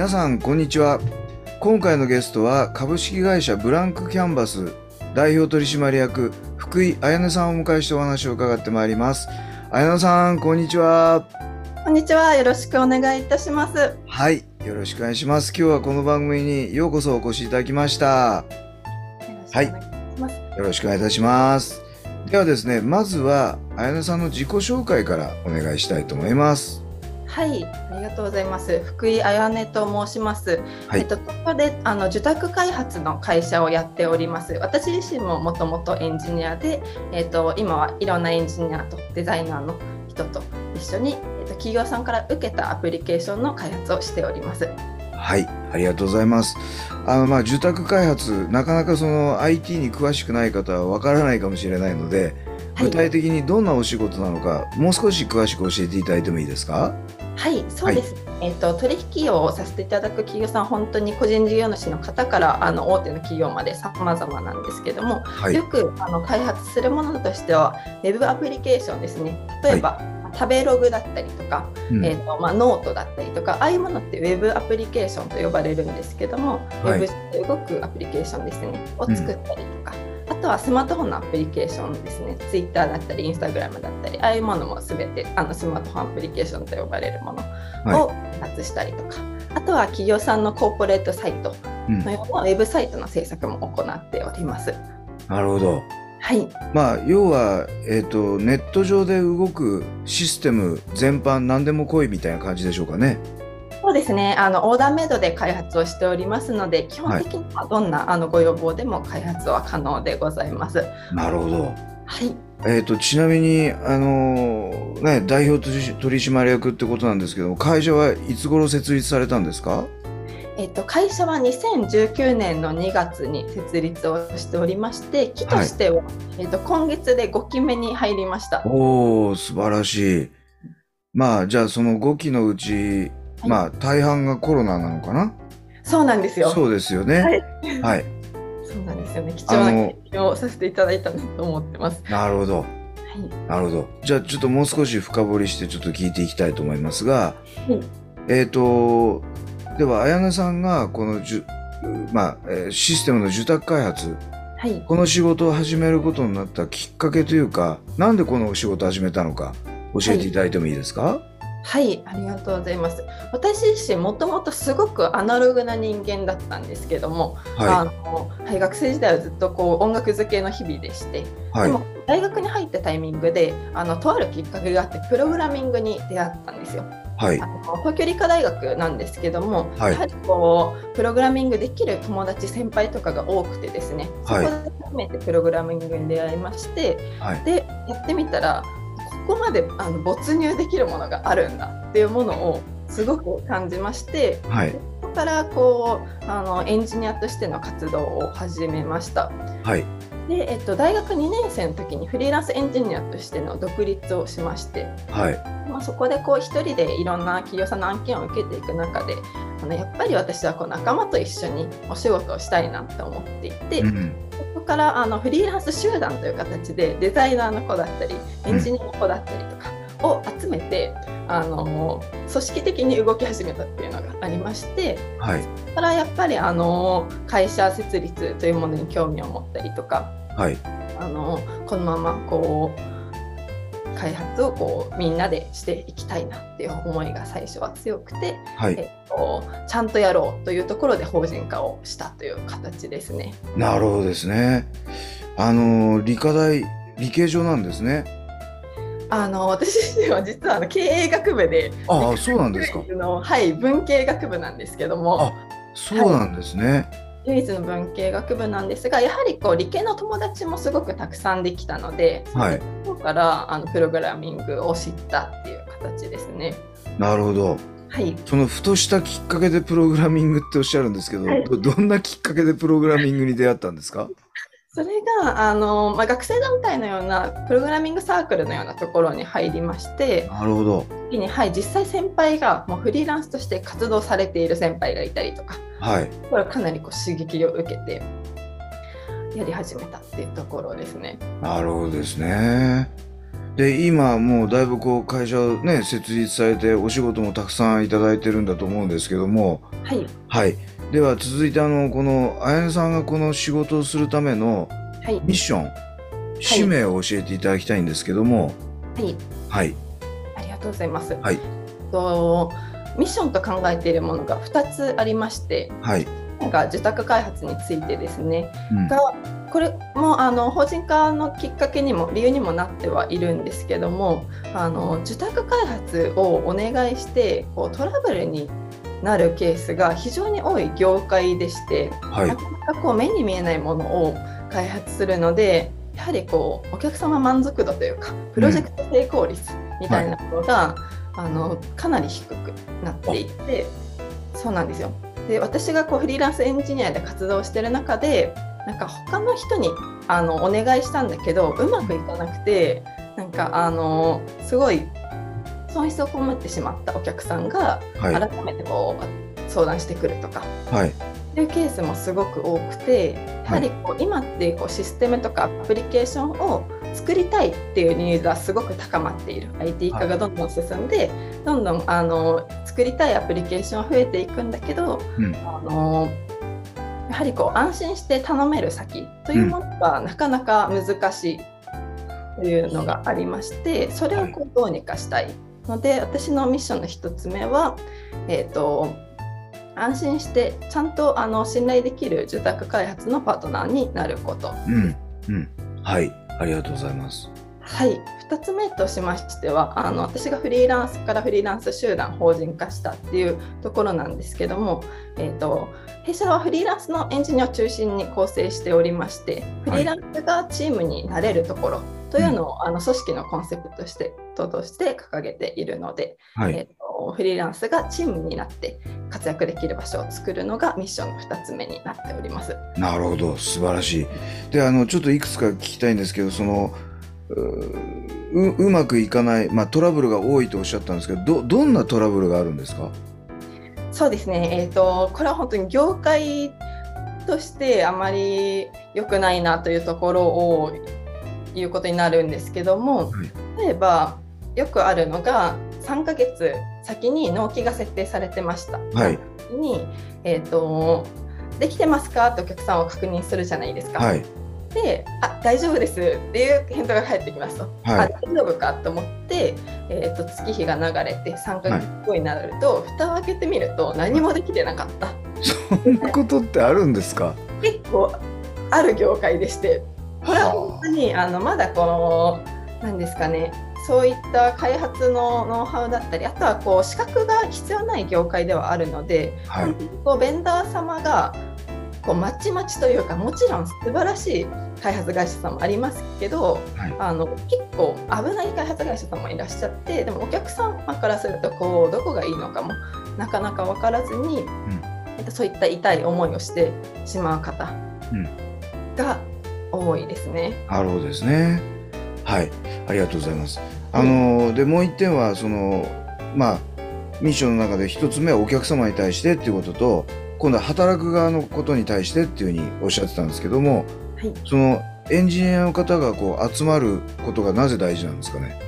皆さんこんにちは。今回のゲストは株式会社ブランクキャンバス代表取締役福井彩音さんをお迎えしてお話を伺ってまいります。彩音さんこんにちは。こんにちは。よろしくお願いいたします。はいよろしくお願いします。今日はこの番組にようこそお越しいただきました。はい。よろしくお願いいたします。ではですねまずは彩音さんの自己紹介からお願いしたいと思いますはい、ありがとうございます。福井彩音と申します。はいえっと、ここであの受託開発の会社をやっております。私自身ももともとエンジニアで、えっと、今はいろんなエンジニアとデザイナーの人と一緒に、えっと、企業さんから受けたアプリケーションの開発をしております。はい、ありがとうございます。あのまあ住宅開発なかなかその IT に詳しくない方はわからないかもしれないので、はい具体的にどんなお仕事なのかもう少し詳しく教えていただいてもいいですか？はい、そうです、えっ、と取引をさせていただく企業さん本当に個人事業主の方からあの大手の企業まで様々なんですけども、はい。よくあの開発するものとしてはウェブアプリケーションですね。例えば、食べログだったりとか、うん。えーとまあ、ノートだったりとかああいうものってウェブアプリケーションと呼ばれるんですけども、はい。ウェブで動くアプリケーションですね。を作ったりとか、あとはスマートフォンのアプリケーションですね Twitter だったり Instagram だったりああいうものも全てあのスマートフォンアプリケーションと呼ばれるものを開発したりとか、あとは企業さんのコーポレートサイトうんのようなウェブサイトの制作も行っております。なるほど。はい、まあ要はえっ、とネット上で動くシステム全般何でも来いみたいな感じでしょうかね。そうですねあのオーダーメイドで開発をしておりますので基本的にはどんな、あのご要望でも開発は可能でございます。なるほど。はい、えっ、とちなみにあのーね代表取取締役ってことなんですけども会社はいつ頃設立されたんですか？えっと、会社は2019年の2月に設立をしておりまして期としては、えっと、今月で5期目に入りました。おお素晴らしい。まあじゃあその5期のうち、はいまあ大半がコロナなのかな？そうなんですよ。そうですよね。はいはい。そうなんですよね。貴重な経験をさせていただいたなと思ってます。なるほど。はい、なるほど。じゃあちょっともう少し深掘りしてちょっと聞いていきたいと思いますが、うんえっ、とでは綾菜さんがこのじゅまあ、えーシステムの受託開発はい、この仕事を始めることになったきっかけというかなんでこの仕事を始めたのか教えていただいてもいいですか、はい、ありがとうございます。私自身もともとすごくアナログな人間だったんですけども、あはのはい、学生時代はずっとこう音楽漬けの日々でして、い。はいで。も大学に入ったタイミングであのとあるきっかけがあってプログラミングに出会ったんですよ。はいあ。の東京理科大学なんですけども、はいやはりこうプログラミングできる友達先輩とかが多くてですね、はいそこで初めてプログラミングに出会いましてはい。でやってみたらここまであの没入できるものがあるんだっていうものをすごく感じましてはい。そこからこうあのエンジニアとしての活動を始めました。はい。で、えっと、大学2年生の時にフリーランスエンジニアとしての独立をしまして、はい。まあ、そこでこう一人でいろんな企業さんの案件を受けていく中であのやっぱり私はこう仲間と一緒にお仕事をしたいなと思っていて、うん。そこからあのフリーランス集団という形でデザイナーの子だったりエンジニアの子だったりとかを集めて、あの組織的に動き始めたっていうのがありましてはい。そこからやっぱりあの会社設立というものに興味を持ったりとかはい。あのこのままこう開発をこうみんなでしていきたいなっていう思いが最初は強くて、はい。えっと、ちゃんとやろうというところで法人化をしたという形ですね。なるほどですね。あの理科大理系上なんですね。あの私自身は実はあの経営学部でああ、そうなんですか。のはい文系学部なんですけどもあそうなんですね。唯一の文系学部なんですがやはりこう理系の友達もすごくたくさんできたので、はいそこからあのプログラミングを知ったっていう形ですね。なるほど。はい、そのふとしたきっかけでプログラミングっておっしゃるんですけど、はいどどんなきっかけでプログラミングに出会ったんですか？それがあの、まあ、学生団体のようなプログラミングサークルのようなところに入りましてなるほど。時に、はい、実際先輩がもうフリーランスとして活動されている先輩がいたりとかはい。これかなりこう刺激を受けてやり始めたっていうところですね。なるほどですね。で、今もうだいぶこう会社をね、設立されてお仕事もたくさんいただいてるんだと思うんですけども、はい、はい。では続いてあの、この、あやねさんがこの仕事をするためのはい、ミッション、使命を教えていただきたいんですけども、はい、はい。ありがとうございます。はいとミッションと考えているものが2つありまして、はい。なんか受託開発についてですね、うんがこれもあの法人化のきっかけにも理由にもなってはいるんですけどもあの受託開発をお願いしてこうトラブルになるケースが非常に多い業界でして、はいな。かなかこう目に見えないものを開発するのでやはりこうお客様満足度というかプロジェクト成功率みたいなものが、あのかなり低くなっていてそうなんですよ。で私がこうフリーランスエンジニアで活動してる中でなんか他の人にあのお願いしたんだけどうまくいかなくてなんかあのすごい損失を被ってしまったお客さんがはい。改めてこう相談してくるとかはい。っていうケースもすごく多くてやはりこう今ってこうシステムとかアプリケーションを作りたいっていうニーズはすごく高まっている IT 化がどんどん進んでどんどんあの作りたいアプリケーションは増えていくんだけど、うんあのやはりこう安心して頼める先というものがなかなか難しいというのがありましてそれをこうどうにかしたいので私のミッションの一つ目は、えー、と安心してちゃんとあの信頼できる住宅開発のパートナーになること。うん。うん。はい。ありがとうございます。はい、2つ目としましてはあの私がフリーランスからフリーランス集団法人化したっていうところなんですけども、えー、と弊社はフリーランスのエンジニアを中心に構成しておりましてフリーランスがチームになれるところというのを、あの組織のコンセプトとしてとして掲げているので、はい。えー、とフリーランスがチームになって活躍できる場所を作るのがミッションの2つ目になっております。なるほど。素晴らしい。で、あの、ちょっといくつか聞きたいんですけど、その、うううまくいかない、まあ、トラブルが多いとおっしゃったんですけどどどんなトラブルがあるんですか？そうですね、えーと、これは本当に業界としてあまり良くないなというところを言うことになるんですけども、はい。例えばよくあるのが3ヶ月先に納期が設定されてました。はい。時に、えーとできてますか？ってお客さんを確認するじゃないですか。はいで「あ大丈夫です」っていう返答が返ってきますと。はい。あ大丈夫かと思って、えー、と月日が流れて3ヶ月後になると、蓋を開けてみると何もできてなかった。そんなことってあるんですか？結構ある業界でして。これは本当にあ。のまだこの何ですかねそういった開発のノウハウだったりあとはこう資格が必要ない業界ではあるので、はい。こうベンダー様がこうまちまちというかもちろん素晴らしい開発会社さんもありますけど、はい。あの結構危ない開発会社さんもいらっしゃってでもお客様からするとこうどこがいいのかもなかなか分からずに、えっとそういった痛い思いをしてしまう方うん。が多いですね。なるほどですね。はい。ありがとうございます。あのでもう一点はそのまあミッションの中で一つ目はお客様に対してっていうことと今度は働く側のことに対してっていうふうにおっしゃってたんですけどもはい。そのエンジニアの方がこう集まることがなぜ大事なんですかね？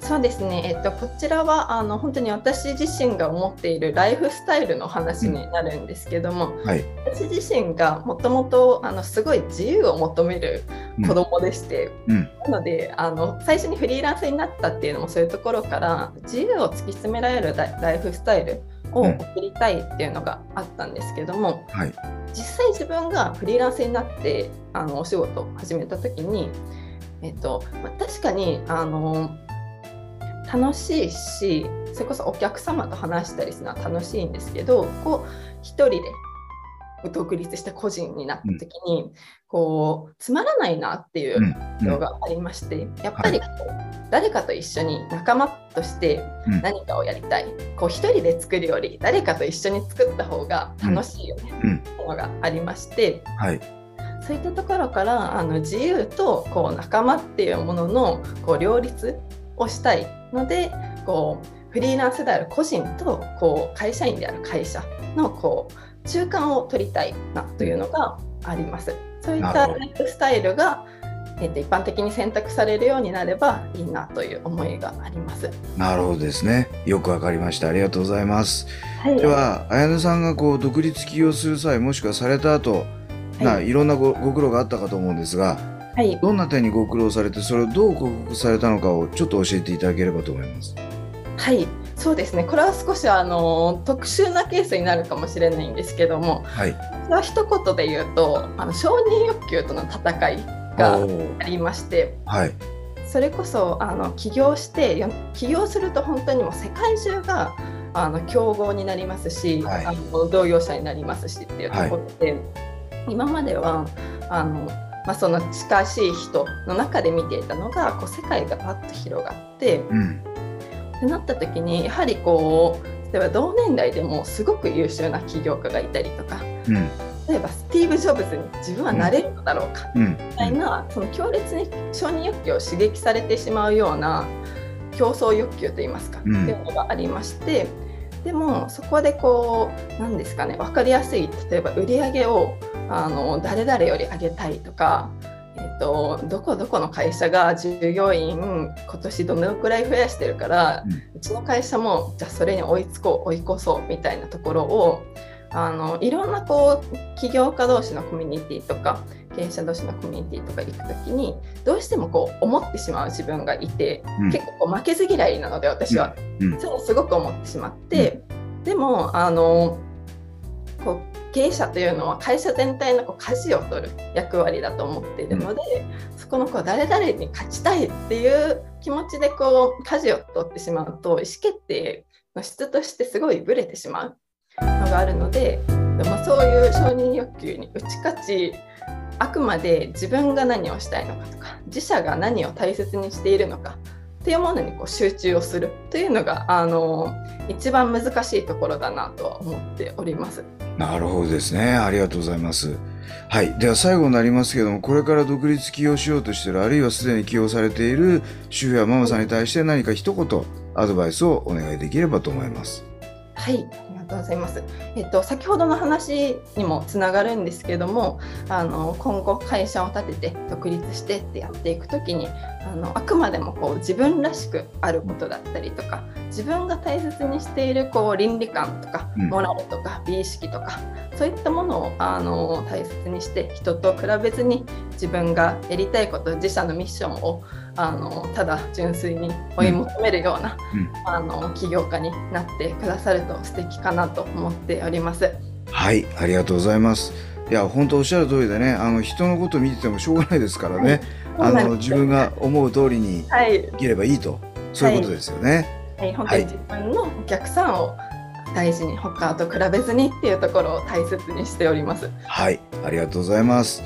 そうですね、えっと、こちらはあの本当に私自身が思っているライフスタイルの話になるんですけども、はい。私自身がもともとあのすごい自由を求める子供でして、うん。なのであの最初にフリーランスになったっていうのもそういうところから自由を突き詰められるライフスタイルをうん。送りたいっていうのがあったんですけども、はい。実際自分がフリーランスになってあのお仕事を始めた時に、えっとまあ確かにあの楽しいしそれこそお客様と話したりするのは楽しいんですけどこう一人で独立して個人になった時に、こうつまらないなっていううん。のがありまして、やっぱりこう、誰かと一緒に仲間としてうん。何かをやりたい、こう一人で作るより誰かと一緒に作った方が楽しいよね、うん。っていうのがありましてはい。そういったところからあの自由とこう仲間っていうもののこう両立をしたいのでこうフリーランスである個人とこう会社員である会社のこう中間を取りたいなというのがあります。そういったライフスタイルが、えっと一般的に選択されるようになればいいなという思いがあります。なるほどですね。よくわかりました。ありがとうございます。はい、では綾音さんがこう独立起業する際もしくはされた後、い。ないろんなごご苦労があったかと思うんですがはい、どんな点にご苦労されてそれをどう克服されたのかをちょっと教えていただければと思いますはい、そうですね。これは少しあの特殊なケースになるかもしれないんですけども、はい。それは一言で言うと、あの承認欲求との戦いがありまして、はい。それこそあの起業してよ起業すると本当にもう世界中があの競合になりますし、はい。あの同業者になりますしっていうところで、今まではあの、まあ、その近しい人の中で見ていたのがこう世界がパッと広がってうんってなった時にやはりこう例えば同年代でもすごく優秀な起業家がいたりとかうん。例えばスティーブ・ジョブズに自分はなれるのだろうか、うん。みたいなその強烈に承認欲求を刺激されてしまうような競争欲求といいますか、うん。っていうのがありましてでもそこでこう何ですかね分かりやすい例えば売り上げをあの誰々より上げたいとか、えー、とどこどこの会社が従業員今年どのくらい増やしてるから、ううちの会社もじゃあそれに追いつこう追い越そうみたいなところをあのいろんなこう起業家同士のコミュニティとか経営者同士のコミュニティとか行く時にどうしてもこう思ってしまう自分がいて、うん。結構こう負けず嫌いなので私は、うん。それをすごく思ってしまって、でもあのこう経営者というのは会社全体のこう舵を取る役割だと思っているので、そこのこう誰々に勝ちたいっていう気持ちでこう舵を取ってしまうと意思決定の質としてすごいブレてしまうのがあるのででもそういう承認欲求に打ち勝ちあくまで自分が何をしたいのかとか自社が何を大切にしているのかっていうものにこう集中をするというのがあの一番難しいところだなとは思っております。なるほどですね。ありがとうございます。はい。では最後になりますけどもこれから独立起業しようとしているあるいはすでに起業されている主婦やママさんに対して何か一言アドバイスをお願いできればと思います。はい、ありがとうございます。えっと、先ほどの話にもつながるんですけどもあの今後会社を立てて独立してってやっていく時にあのあくまでもこう自分らしくあることだったりとか自分が大切にしているこう倫理観とかうん。モラルとか美意識とか、そういったものをあの大切にして人と比べずに自分がやりたいこと自社のミッションをあのただ純粋に追い求めるような、うん。あの起業家になってくださると素敵かなと思っております。はいありがとうございます。いや本当おっしゃる通りでねあの人のこと見ててもしょうがないですからね、あそうなんですの自分が思う通りにはい、生きればいいと。そういうことですよね、はい、本当に自分のお客さんを大事に他と比べずにっていうところを大切にしております。はい、ありがとうございます。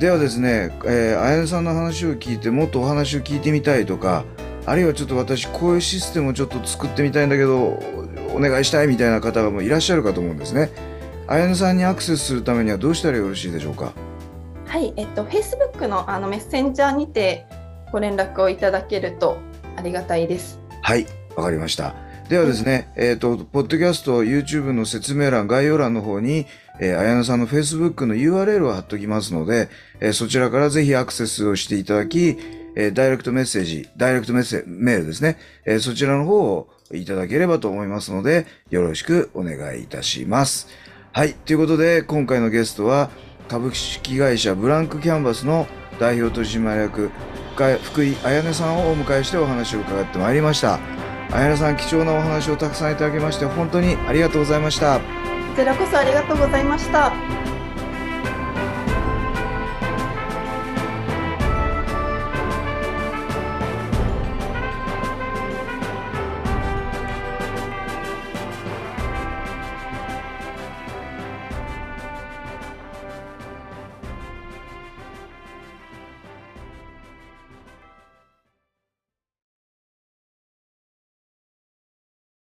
ではですね、えー、あやねさんの話を聞いてもっとお話を聞いてみたいとか、あるいはちょっと私こういうシステムをちょっと作ってみたいんだけどお願いしたいみたいな方がもういらっしゃるかと思うんですね。あやねさんにアクセスするためにはどうしたらよろしいでしょうか？はい、えっとのあのメッセンジャーにてご連絡をいただけるとありがたいです。はい、わかりました。ではですね、えっ、と、ポッドキャスト、YouTube の説明欄、概要欄の方に、えー、あやなさんの Facebook の URL を貼っておきますので、えーそちらからぜひアクセスをしていただき、えーダイレクトメッセージ、ダイレクトメッセメールですね、えーそちらの方をいただければと思いますので、よろしくお願いいたします。はい、ということで、今回のゲストは、株式会社ブランクキャンバスの代表取締役、福井彩音さんをお迎えしてお話を伺ってまいりました。彩音さん、貴重なお話をたくさんいただきまして、本当にありがとうございました。こちらこそありがとうございました。